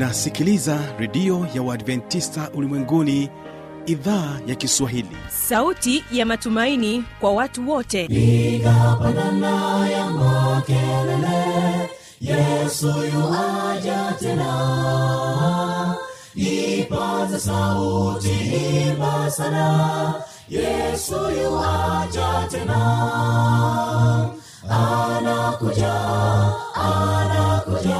unasikiliza redio ya uadventista ulimwenguni idhaa ya kiswahili. Sauti ya matumaini kwa watu wote. Nikapandana ya makelele yesu yuaja tena. Ipaze sauti imba sana yesu yuaja tena. Anakuja anakuja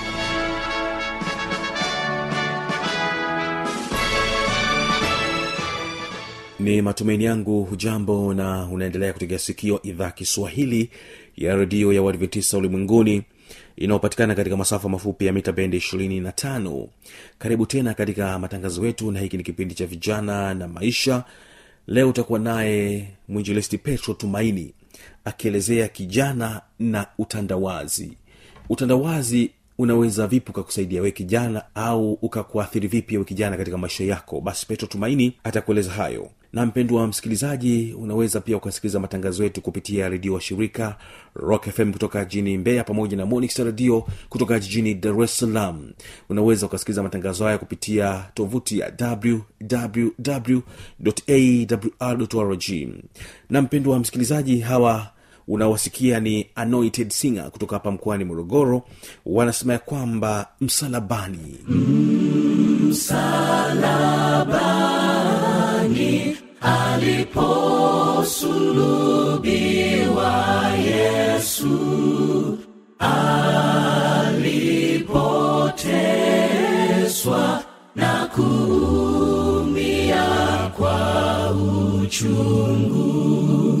ni matumaini yangu hujambo na unaendelea kutegea sikio idhaa kiswahili ya redio ya uadventista ulimwenguni inayopatikana katika masafa mafupi ya mita bendi 25 karibu tena katika matangazo yetu na hiki ni kipindi cha vijana na maisha. Leo utakuwa naye mwinjilisti petro tumaini akielezea kijana na utandawazi. Utandawazi unaweza vipi ukakusaidia we kijana au ukakuathiri vipi we kijana katika maisha yako? Basi petro tumaini atakueleza hayo. Na mpendwa msikilizaji unaweza pia ukasikiliza matangazo yetu kupitia redio wa shirika rock fm kutoka jijini mbeya pamoja na monix radio kutoka jijini dar es salaam. Unaweza ukasikiliza matangazo haya kupitia tovuti ya rg na mpendwa msikilizaji hawa unawasikia ni anointed singer kutoka hapa mkoani morogoro wanasema ya kwamba msalabani. Msalabani aliposulubiwa yesu alipoteswa na kuumia kwa uchungu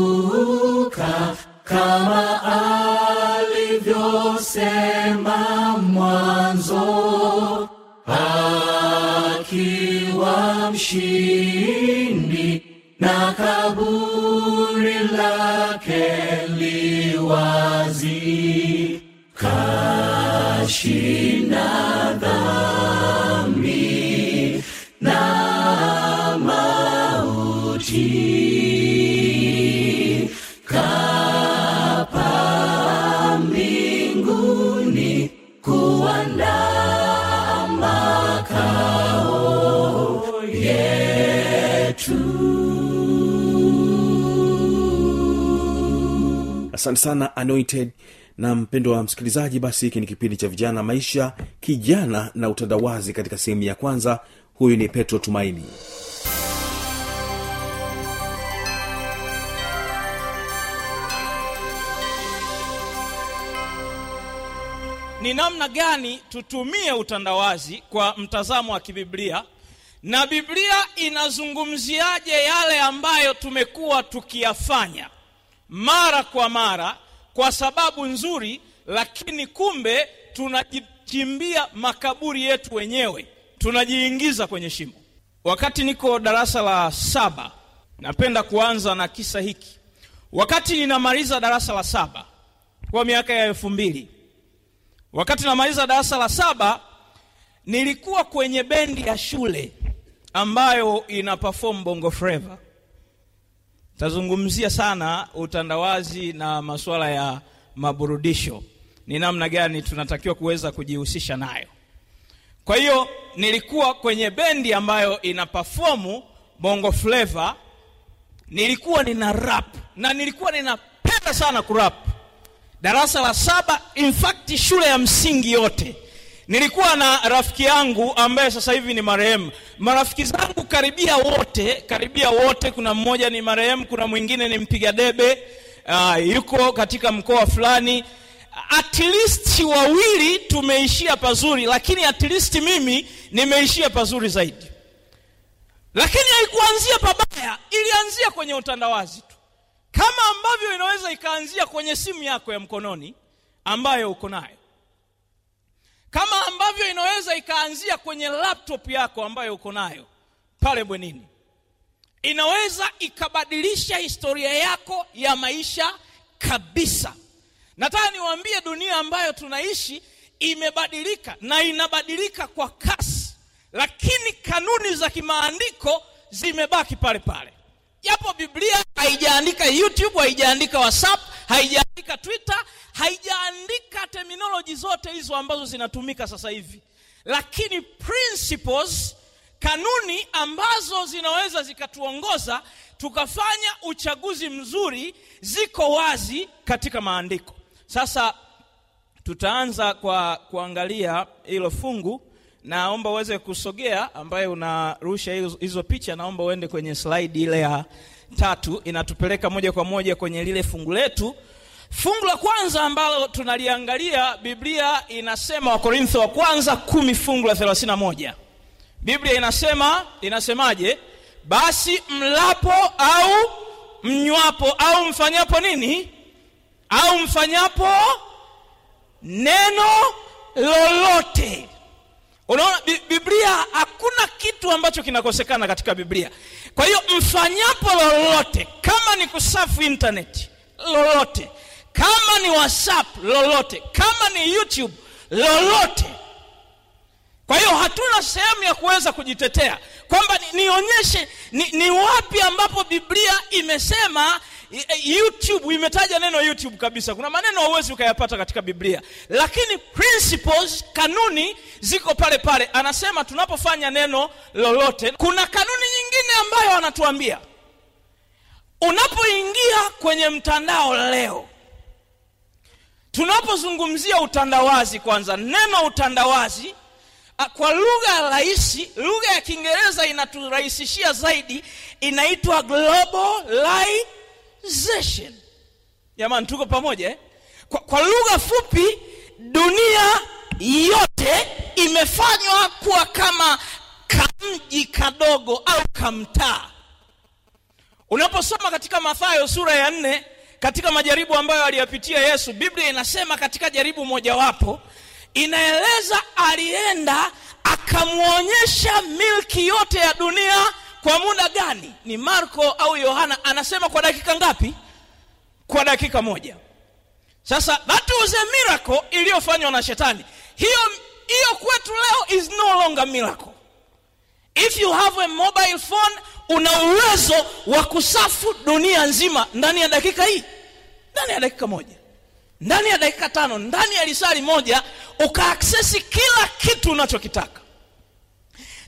akafufuka kama alivyosema mwanzo akiwa mshindi na kaburi lake liwazi asante sana anointed. Na mpendo wa msikilizaji basi hiki ni kipindi cha vijana maisha kijana na utandawazi. Katika sehemu ya kwanza huyu ni petro tumaini. Ni namna gani tutumie utandawazi kwa mtazamo wa kibiblia? Na biblia inazungumziaje yale ambayo tumekuwa tukiyafanya mara kwa mara kwa sababu nzuri lakini kumbe tunajichimbia makaburi yetu wenyewe tunajiingiza kwenye shimo. Wakati niko darasa la saba napenda kuanza na kisa hiki. Wakati ninamaliza darasa la saba kwa miaka ya elfu mbili wakati namaliza darasa la saba nilikuwa kwenye bendi ya shule ambayo ina perform bongo flava tazungumzia sana utandawazi na masuala ya maburudisho. Ni namna gani tunatakiwa kuweza kujihusisha nayo. Kwa hiyo nilikuwa kwenye bendi ambayo ina perform bongo flava nilikuwa nina rap na nilikuwa ninapenda sana kurap. Darasa la saba in fact shule ya msingi yote nilikuwa na rafiki yangu ambaye sasa hivi ni marehemu. Marafiki zangu karibia wote karibia wote. Kuna mmoja ni marehemu kuna mwingine ni mpiga debe uh, yuko katika mkoa fulani. At least wawili tumeishia pazuri lakini at least mimi nimeishia pazuri zaidi. Lakini haikuanzia pabaya ilianzia kwenye utandawazi tu. Kama ambavyo inaweza ikaanzia kwenye simu yako ya mkononi ambayo uko nayo kama ambavyo inaweza ikaanzia kwenye laptop yako ambayo uko nayo pale bwenini. Inaweza ikabadilisha historia yako ya maisha kabisa. Nataka niwaambie dunia ambayo tunaishi imebadilika na inabadilika kwa kasi lakini kanuni za kimaandiko zimebaki pale pale. Japo biblia haijaandika youtube haijaandika whatsapp haijaandika twitter haijaandika terminoloji zote hizo ambazo zinatumika sasa hivi. Lakini principles kanuni ambazo zinaweza zikatuongoza tukafanya uchaguzi mzuri ziko wazi katika maandiko. Sasa tutaanza kwa kuangalia hilo fungu. Naomba uweze kusogea ambaye unarusha hizo picha naomba uende kwenye slide ile ya tatu inatupeleka moja kwa moja kwenye lile fungu letu. Fungu la kwanza ambalo tunaliangalia biblia inasema wakorintho wa kwanza kumi fungu la 31 biblia inasema inasemaje? Basi mlapo au mnywapo au mfanyapo nini? Au mfanyapo neno lolote. Unaona biblia hakuna kitu ambacho kinakosekana katika biblia kwa hiyo mfanyapo lolote kama ni kusafu internet lolote. Kama ni whatsapp lolote. Kama ni youtube lolote. Kwa hiyo hatuna sehemu ya kuweza kujitetea. Kwamba ni, nionyeshe ni, ni wapi ambapo biblia imesema youtube imetaja neno youtube kabisa. Kuna maneno hauwezi ukayapata katika biblia. Lakini principles kanuni ziko pale pale. Anasema tunapofanya neno lolote kuna kanuni nyingine ambayo anatuambia. Unapoingia kwenye mtandao leo tunapozungumzia utandawazi kwanza neno utandawazi kwa lugha rahisi lugha ya kiingereza inaturahisishia zaidi inaitwa globalization. Jamani tuko pamoja eh? kwa, kwa lugha fupi dunia yote imefanywa kuwa kama kamji kadogo au kamtaa. Unaposoma katika mathayo sura ya nne katika majaribu ambayo aliyapitia yesu biblia inasema katika jaribu mojawapo inaeleza alienda akamwonyesha milki yote ya dunia kwa muda gani. Ni marko au yohana anasema kwa dakika ngapi? Kwa dakika moja. Sasa that was a miracle iliyofanywa na shetani. Hiyo hiyo kwetu leo is no longer miracle if you have a mobile phone una uwezo wa kusafu dunia nzima ndani ya dakika hii ndani ya dakika moja ndani ya dakika tano ndani ya lisali moja ukaaksesi kila kitu unachokitaka.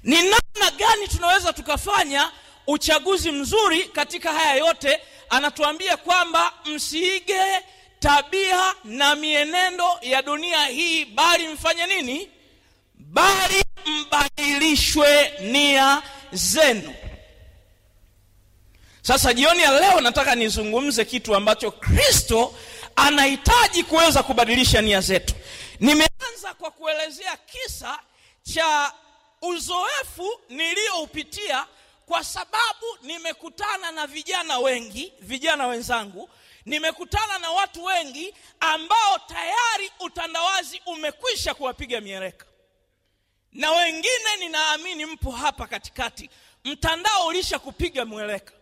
Ni namna gani tunaweza tukafanya uchaguzi mzuri katika haya yote? Anatuambia kwamba msiige tabia na mienendo ya dunia hii bali mfanye nini? Bali mbadilishwe nia zenu. Sasa jioni ya leo nataka nizungumze kitu ambacho kristo anahitaji kuweza kubadilisha nia zetu. Nimeanza kwa kuelezea kisa cha uzoefu niliyoupitia kwa sababu nimekutana na vijana wengi vijana wenzangu nimekutana na watu wengi ambao tayari utandawazi umekwisha kuwapiga mieleka na wengine ninaamini mpo hapa katikati. Mtandao ulisha kupiga mweleka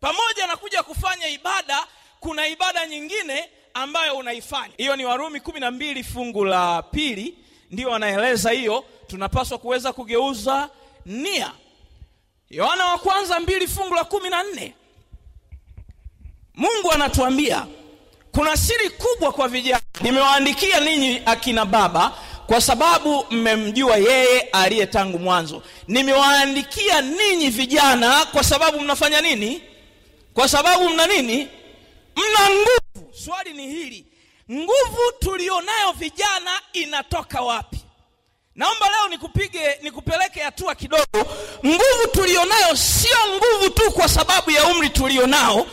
pamoja na kuja kufanya ibada kuna ibada nyingine ambayo unaifanya. Hiyo ni warumi kumi na mbili fungu la pili. Ndio wanaeleza hiyo. Tunapaswa kuweza kugeuza nia. Yohana wa kwanza mbili fungu la kumi na nne mungu anatuambia kuna siri kubwa kwa vijana. Nimewaandikia ninyi akina baba kwa sababu mmemjua yeye aliye tangu mwanzo. Nimewaandikia ninyi vijana kwa sababu mnafanya nini? Kwa sababu mna nini? Mna nguvu. Swali ni hili nguvu tulionayo vijana inatoka wapi? Naomba leo nikupige nikupeleke hatua kidogo. Nguvu tulionayo sio nguvu tu kwa sababu ya umri tulionao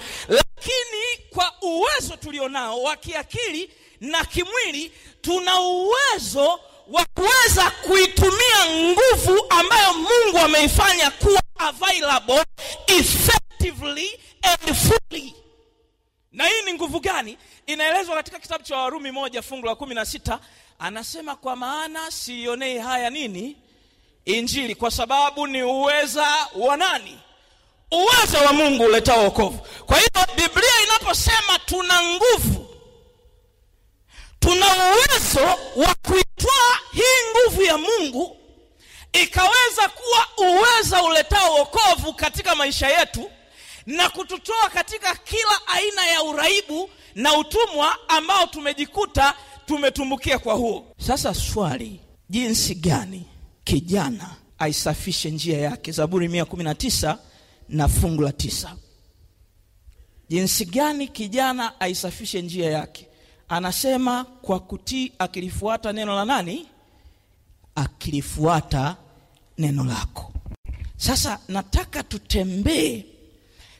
lakini kwa uwezo tulionao wa kiakili na kimwili tuna uwezo wa kuweza kuitumia nguvu ambayo mungu ameifanya kuwa available effectively and fully. Na hii ni nguvu gani? Inaelezwa katika kitabu cha warumi moja fungu la kumi na sita. Anasema kwa maana siionei haya nini? Injili. Kwa sababu ni uweza wa nani uweza wa mungu uletao wokovu. Kwa hiyo biblia inaposema tuna nguvu tuna uwezo wa kuitwaa hii nguvu ya mungu ikaweza kuwa uweza uletao wokovu katika maisha yetu na kututoa katika kila aina ya uraibu na utumwa ambao tumejikuta tumetumbukia kwa huo. Sasa swali jinsi gani kijana aisafishe njia yake? Zaburi 119 na fungu la tisa. Jinsi gani kijana aisafishe njia yake? Anasema kwa kutii akilifuata neno la nani? Akilifuata neno lako. Sasa nataka tutembee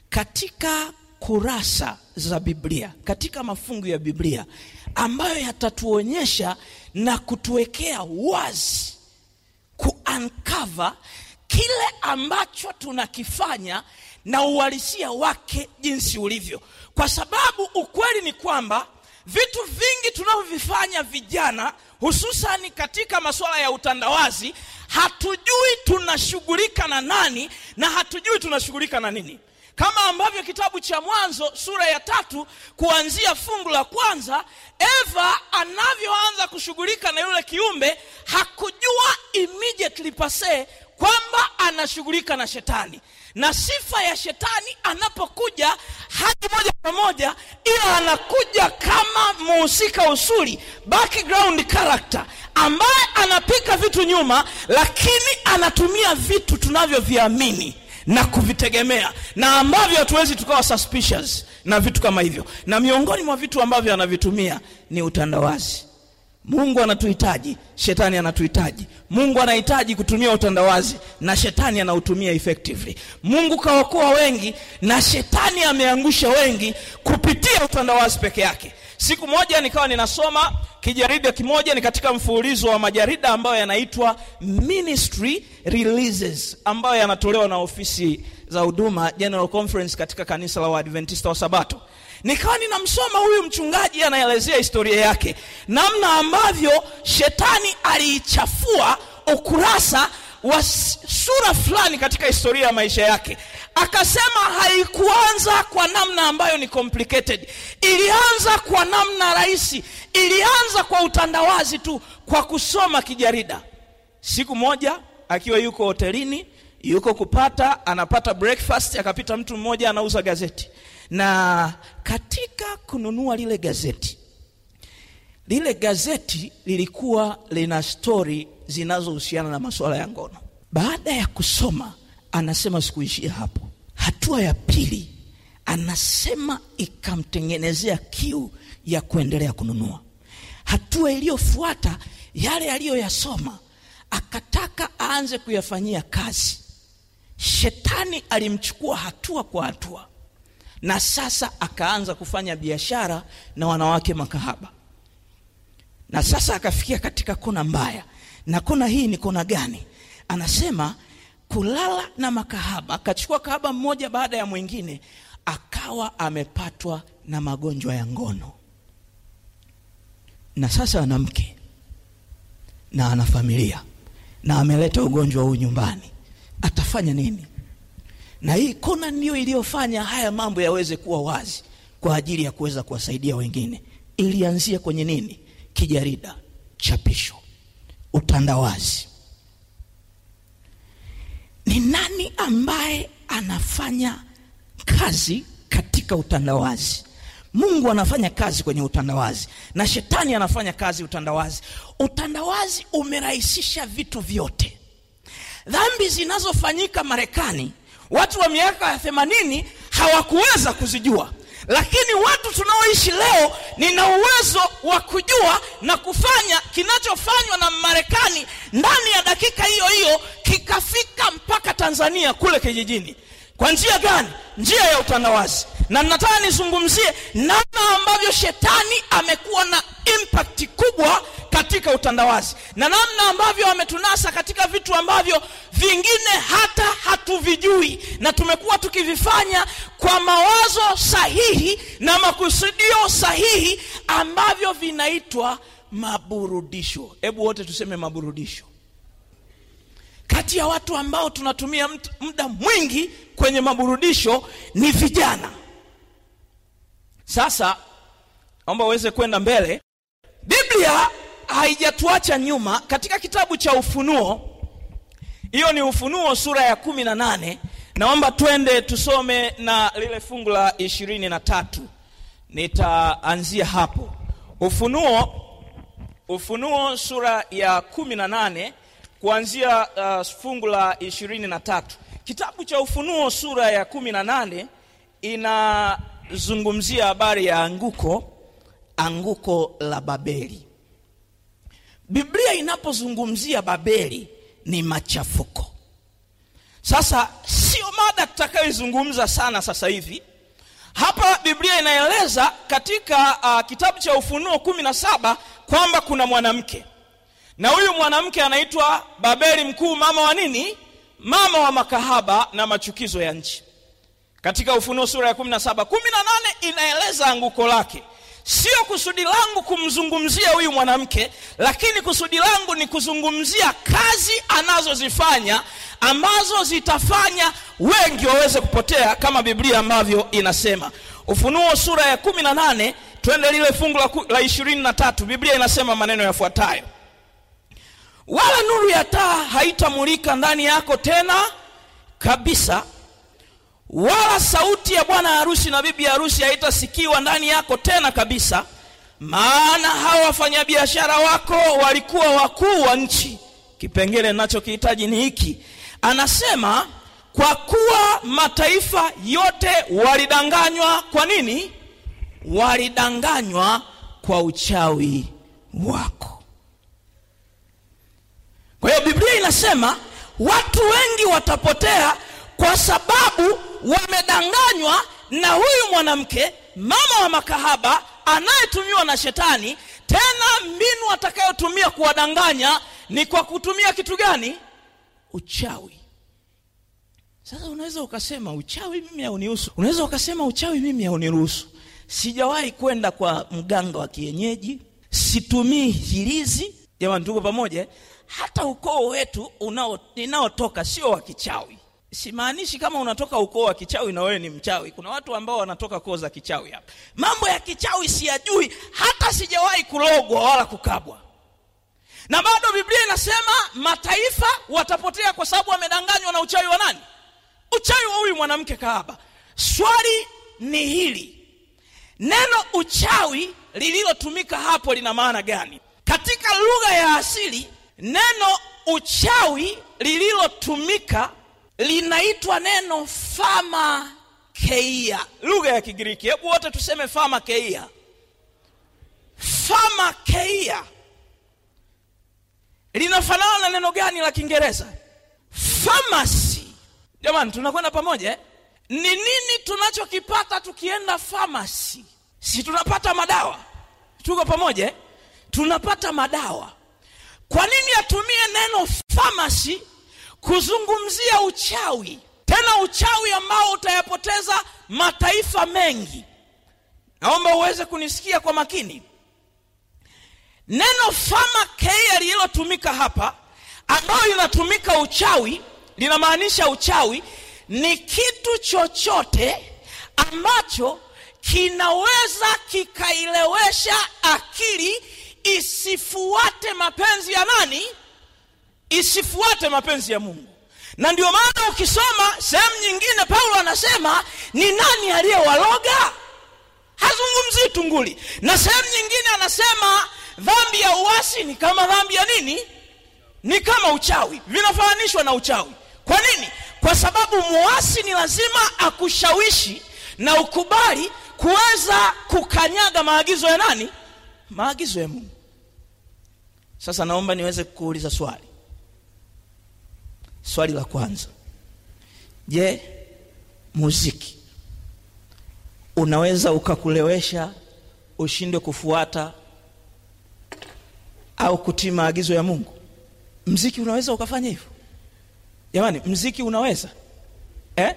katika kurasa za biblia katika mafungu ya biblia ambayo yatatuonyesha na kutuwekea wazi kuankava kile ambacho tunakifanya na uhalisia wake jinsi ulivyo. Kwa sababu ukweli ni kwamba vitu vingi tunavyovifanya vijana hususani katika masuala ya utandawazi hatujui tunashughulika na nani na hatujui tunashughulika na nini. Kama ambavyo kitabu cha mwanzo sura ya tatu kuanzia fungu la kwanza eva anavyoanza kushughulika na yule kiumbe hakujua immediately pase kwamba anashughulika na shetani. Na sifa ya shetani anapokuja haji moja kwa moja ila anakuja kama muhusika usuli background character ambaye anapika vitu nyuma lakini anatumia vitu tunavyoviamini na kuvitegemea na ambavyo hatuwezi tukawa suspicious na vitu kama hivyo. Na miongoni mwa vitu ambavyo anavitumia ni utandawazi mungu anatuhitaji shetani anatuhitaji. Mungu anahitaji kutumia utandawazi na shetani anautumia effectively. Mungu kaokoa wengi na shetani ameangusha wengi kupitia utandawazi peke yake. Siku moja nikawa ninasoma kijarida kimoja ni katika mfululizo wa majarida ambayo yanaitwa ministry releases ambayo yanatolewa na ofisi za huduma general conference katika kanisa la waadventista wa sabato. Nikawa ninamsoma huyu mchungaji anaelezea historia yake. Namna ambavyo shetani aliichafua ukurasa wa sura fulani katika historia ya maisha yake. Akasema haikuanza kwa namna ambayo ni complicated. Ilianza kwa namna rahisi. Ilianza kwa utandawazi tu kwa kusoma kijarida. Siku moja akiwa yuko hotelini yuko kupata anapata breakfast akapita mtu mmoja anauza gazeti. Na katika kununua lile gazeti lile gazeti lilikuwa lina stori zinazohusiana na masuala ya ngono. Baada ya kusoma anasema sikuishia hapo. Hatua ya pili anasema ikamtengenezea kiu ya kuendelea kununua. Hatua iliyofuata yale aliyoyasoma akataka aanze kuyafanyia kazi shetani alimchukua hatua kwa hatua na sasa akaanza kufanya biashara na wanawake makahaba. Na sasa akafikia katika kona mbaya. Na kona hii ni kona gani? Anasema kulala na makahaba. Akachukua kahaba mmoja baada ya mwingine akawa amepatwa na magonjwa ya ngono. Na sasa ana mke na ana familia na ameleta ugonjwa huu nyumbani atafanya nini? Na hii kona ndiyo iliyofanya haya mambo yaweze kuwa wazi kwa ajili ya kuweza kuwasaidia wengine ilianzia kwenye nini? Kijarida chapisho utandawazi. Ni nani ambaye anafanya kazi katika utandawazi? Mungu anafanya kazi kwenye utandawazi na shetani anafanya kazi utandawazi. Utandawazi umerahisisha vitu vyote dhambi zinazofanyika marekani watu wa miaka ya themanini hawakuweza kuzijua. Lakini watu tunaoishi leo nina uwezo wa kujua na kufanya kinachofanywa na marekani ndani ya dakika hiyo hiyo kikafika mpaka tanzania kule kijijini kwa njia gani? Njia ya utandawazi na nataka nizungumzie namna ambavyo shetani amekuwa na impact kubwa katika utandawazi. Na namna ambavyo ametunasa katika vitu ambavyo vingine hata hatuvijui. Na tumekuwa tukivifanya kwa mawazo sahihi na makusudio sahihi ambavyo vinaitwa maburudisho. Hebu wote tuseme maburudisho kati ya watu ambao tunatumia muda mwingi kwenye maburudisho ni vijana. Sasa naomba uweze kwenda mbele. Biblia haijatuacha nyuma katika kitabu cha ufunuo. Hiyo ni ufunuo sura ya kumi na nane. Naomba twende tusome na lile fungu la ishirini na tatu. Nitaanzia hapo. Ufunuo ufunuo sura ya kumi na nane kuanzia uh, fungu la ishirini na tatu. Kitabu cha ufunuo sura ya kumi na nane inazungumzia habari ya anguko anguko la babeli. Biblia inapozungumzia babeli ni machafuko. Sasa sio mada tutakayoizungumza sana sasa hivi. Hapa biblia inaeleza katika uh, kitabu cha ufunuo kumi na saba kwamba kuna mwanamke na huyu mwanamke anaitwa babeli mkuu mama wa nini? Mama wa makahaba na machukizo ya nchi. Katika ufunuo sura ya 17 18 inaeleza anguko lake. Sio kusudi langu kumzungumzia huyu mwanamke lakini kusudi langu ni kuzungumzia kazi anazozifanya ambazo zitafanya wengi waweze kupotea kama biblia ambavyo inasema. Ufunuo sura ya 18 twende lile fungu la 23 biblia inasema maneno yafuatayo wala nuru ya taa haitamulika ndani yako tena kabisa wala sauti ya bwana harusi na bibi harusi haitasikiwa ndani yako tena kabisa maana hawa wafanyabiashara wako walikuwa wakuu wa nchi. Kipengele ninachokihitaji ni hiki. Anasema kwa kuwa mataifa yote walidanganywa kwa nini? Walidanganywa kwa uchawi wako kwa hiyo inasema watu wengi watapotea kwa sababu wamedanganywa na huyu mwanamke mama wa makahaba anayetumiwa na shetani. Tena mbinu atakayotumia kuwadanganya ni kwa kutumia kitu gani? Uchawi. Sasa unaweza ukasema uchawi mimi haunihusu. Unaweza ukasema uchawi mimi hauniruhusu. Sijawahi kwenda kwa mganga wa kienyeji situmii hirizi. Jamani tuko pamoja hata ukoo wetu inaotoka sio wa kichawi. Simaanishi kama unatoka ukoo wa kichawi na wewe ni mchawi. Kuna watu ambao wanatoka koo za kichawi hapa. Mambo ya kichawi siyajui hata sijawahi kulogwa wala kukabwa. Na bado biblia inasema mataifa watapotea kwa sababu wamedanganywa na uchawi wa nani? Uchawi wa huyu mwanamke kahaba. Swali ni hili. Neno uchawi lililotumika hapo lina maana gani? Katika lugha ya asili neno uchawi lililotumika linaitwa neno fama keia lugha ya kigiriki hebu wote tuseme fama keia fama keia linafanana na neno gani la kiingereza? Famasi jamani tunakwenda pamoja eh? ni nini tunachokipata tukienda famasi si tunapata madawa? Tuko pamoja eh? tunapata madawa kwa nini atumie neno famasi kuzungumzia uchawi? Tena uchawi ambao utayapoteza mataifa mengi. Naomba uweze kunisikia kwa makini. Neno famakeia lililotumika hapa ambayo linatumika uchawi linamaanisha uchawi ni kitu chochote ambacho kinaweza kikailewesha akili isifuate mapenzi ya nani? Isifuate mapenzi ya mungu. Na ndio maana ukisoma sehemu nyingine paulo anasema ni nani aliyewaloga? Hazungumzii tunguli. Na sehemu nyingine anasema dhambi ya uasi ni kama dhambi ya nini? Ni kama uchawi. Vinafananishwa na uchawi. Kwa nini? Kwa sababu muasi ni lazima akushawishi na ukubali kuweza kukanyaga maagizo ya nani? Maagizo ya mungu sasa naomba niweze kuuliza swali. Swali la kwanza. Je muziki unaweza ukakulewesha ushindwe kufuata au kutii maagizo ya mungu? Mziki unaweza ukafanya hivyo? Jamani mziki unaweza? Eh?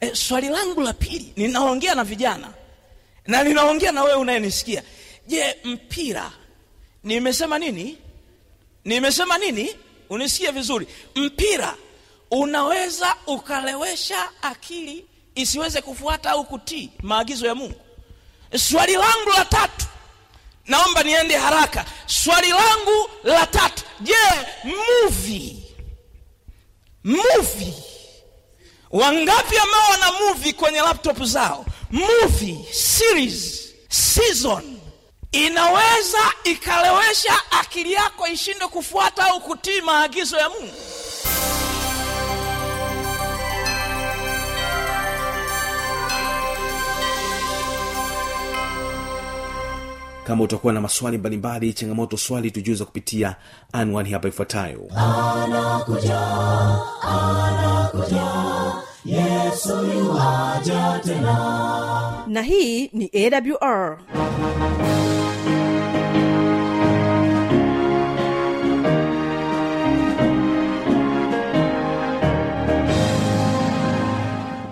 Eh, swali langu la pili ninaongea na vijana na ninaongea na wewe unayenisikia. Je mpira nimesema nini? Nimesema nini? Unisikie vizuri. Mpira unaweza ukalewesha akili isiweze kufuata au kutii maagizo ya mungu. Swali langu la tatu naomba niende haraka. Swali langu la tatu je movie movie wangapi ambao wana movie kwenye laptop zao? Movie series season inaweza ikalewesha akili yako ishindwe kufuata au kutii maagizo ya mungu. Kama utakuwa na maswali mbalimbali changamoto swali tujuza kupitia anwani hapa ifuatayo. Na hii ni awr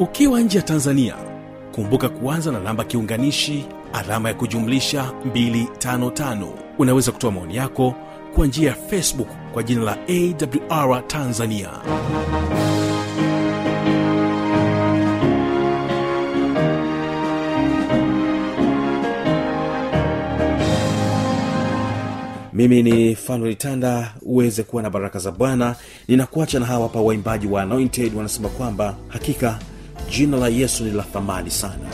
ukiwa nje ya tanzania kumbuka kuanza na namba kiunganishi alama ya kujumlisha 255 unaweza kutoa maoni yako kwa njia ya facebook kwa jina la awr tanzania. Mimi ni fanuel tanda uweze kuwa na baraka za bwana. Ninakuacha na hawa hapa waimbaji wa anointed wanasema kwamba hakika jina la yesu ni la thamani sana.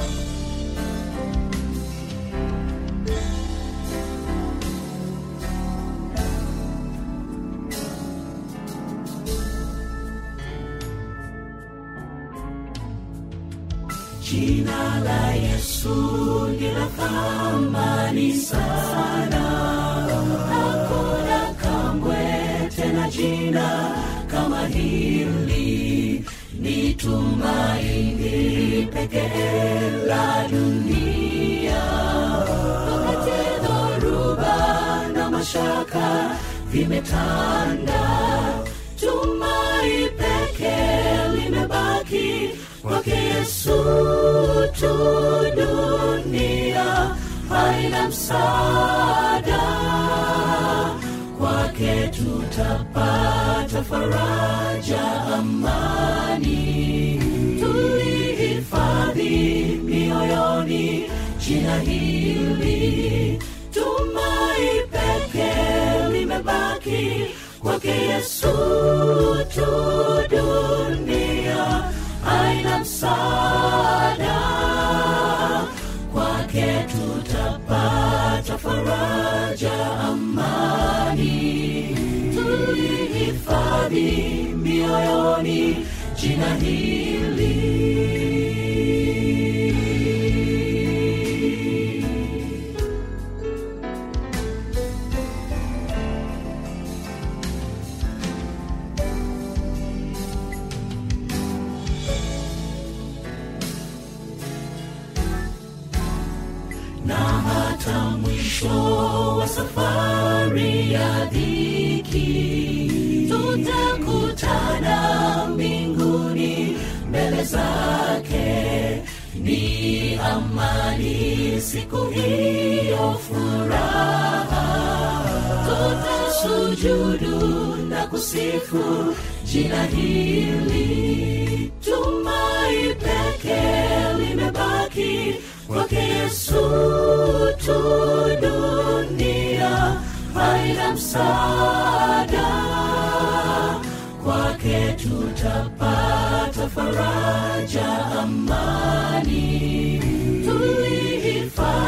Jina la Yesu ni la thamani sana, hakuna kamwe tena jina kama hili, ni tumaini pekee la dunia. Wakati dhoruba na mashaka vimetanda, tumai pekee limebaki kwake Yesu tu, dunia haina msaada, kwake tutapata faraja, amani. Tulihifadhi mioyoni jina hili, tumai peke limebaki kwake Yesu tu, jina hili. Na hata mwisho wa safari ya dhiki tutakutana siku hiyo furaha tutasujudu na kusifu jina hili. Tumai peke limebaki kwake yesu tu dunia haina msaada. Kwake tutapata faraja amani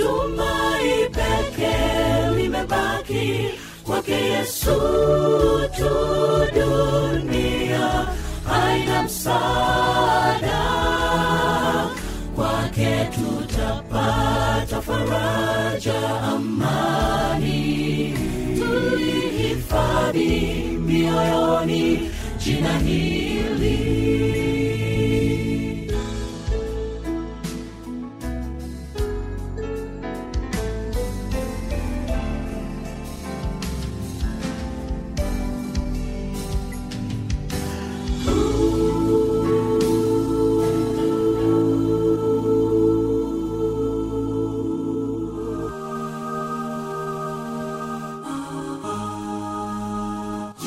tumai peke limebaki kwake yesu tu dunia. Haina msaada kwake tutapata faraja amani. Tulihifadhi mioyoni jina hili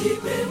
keep it.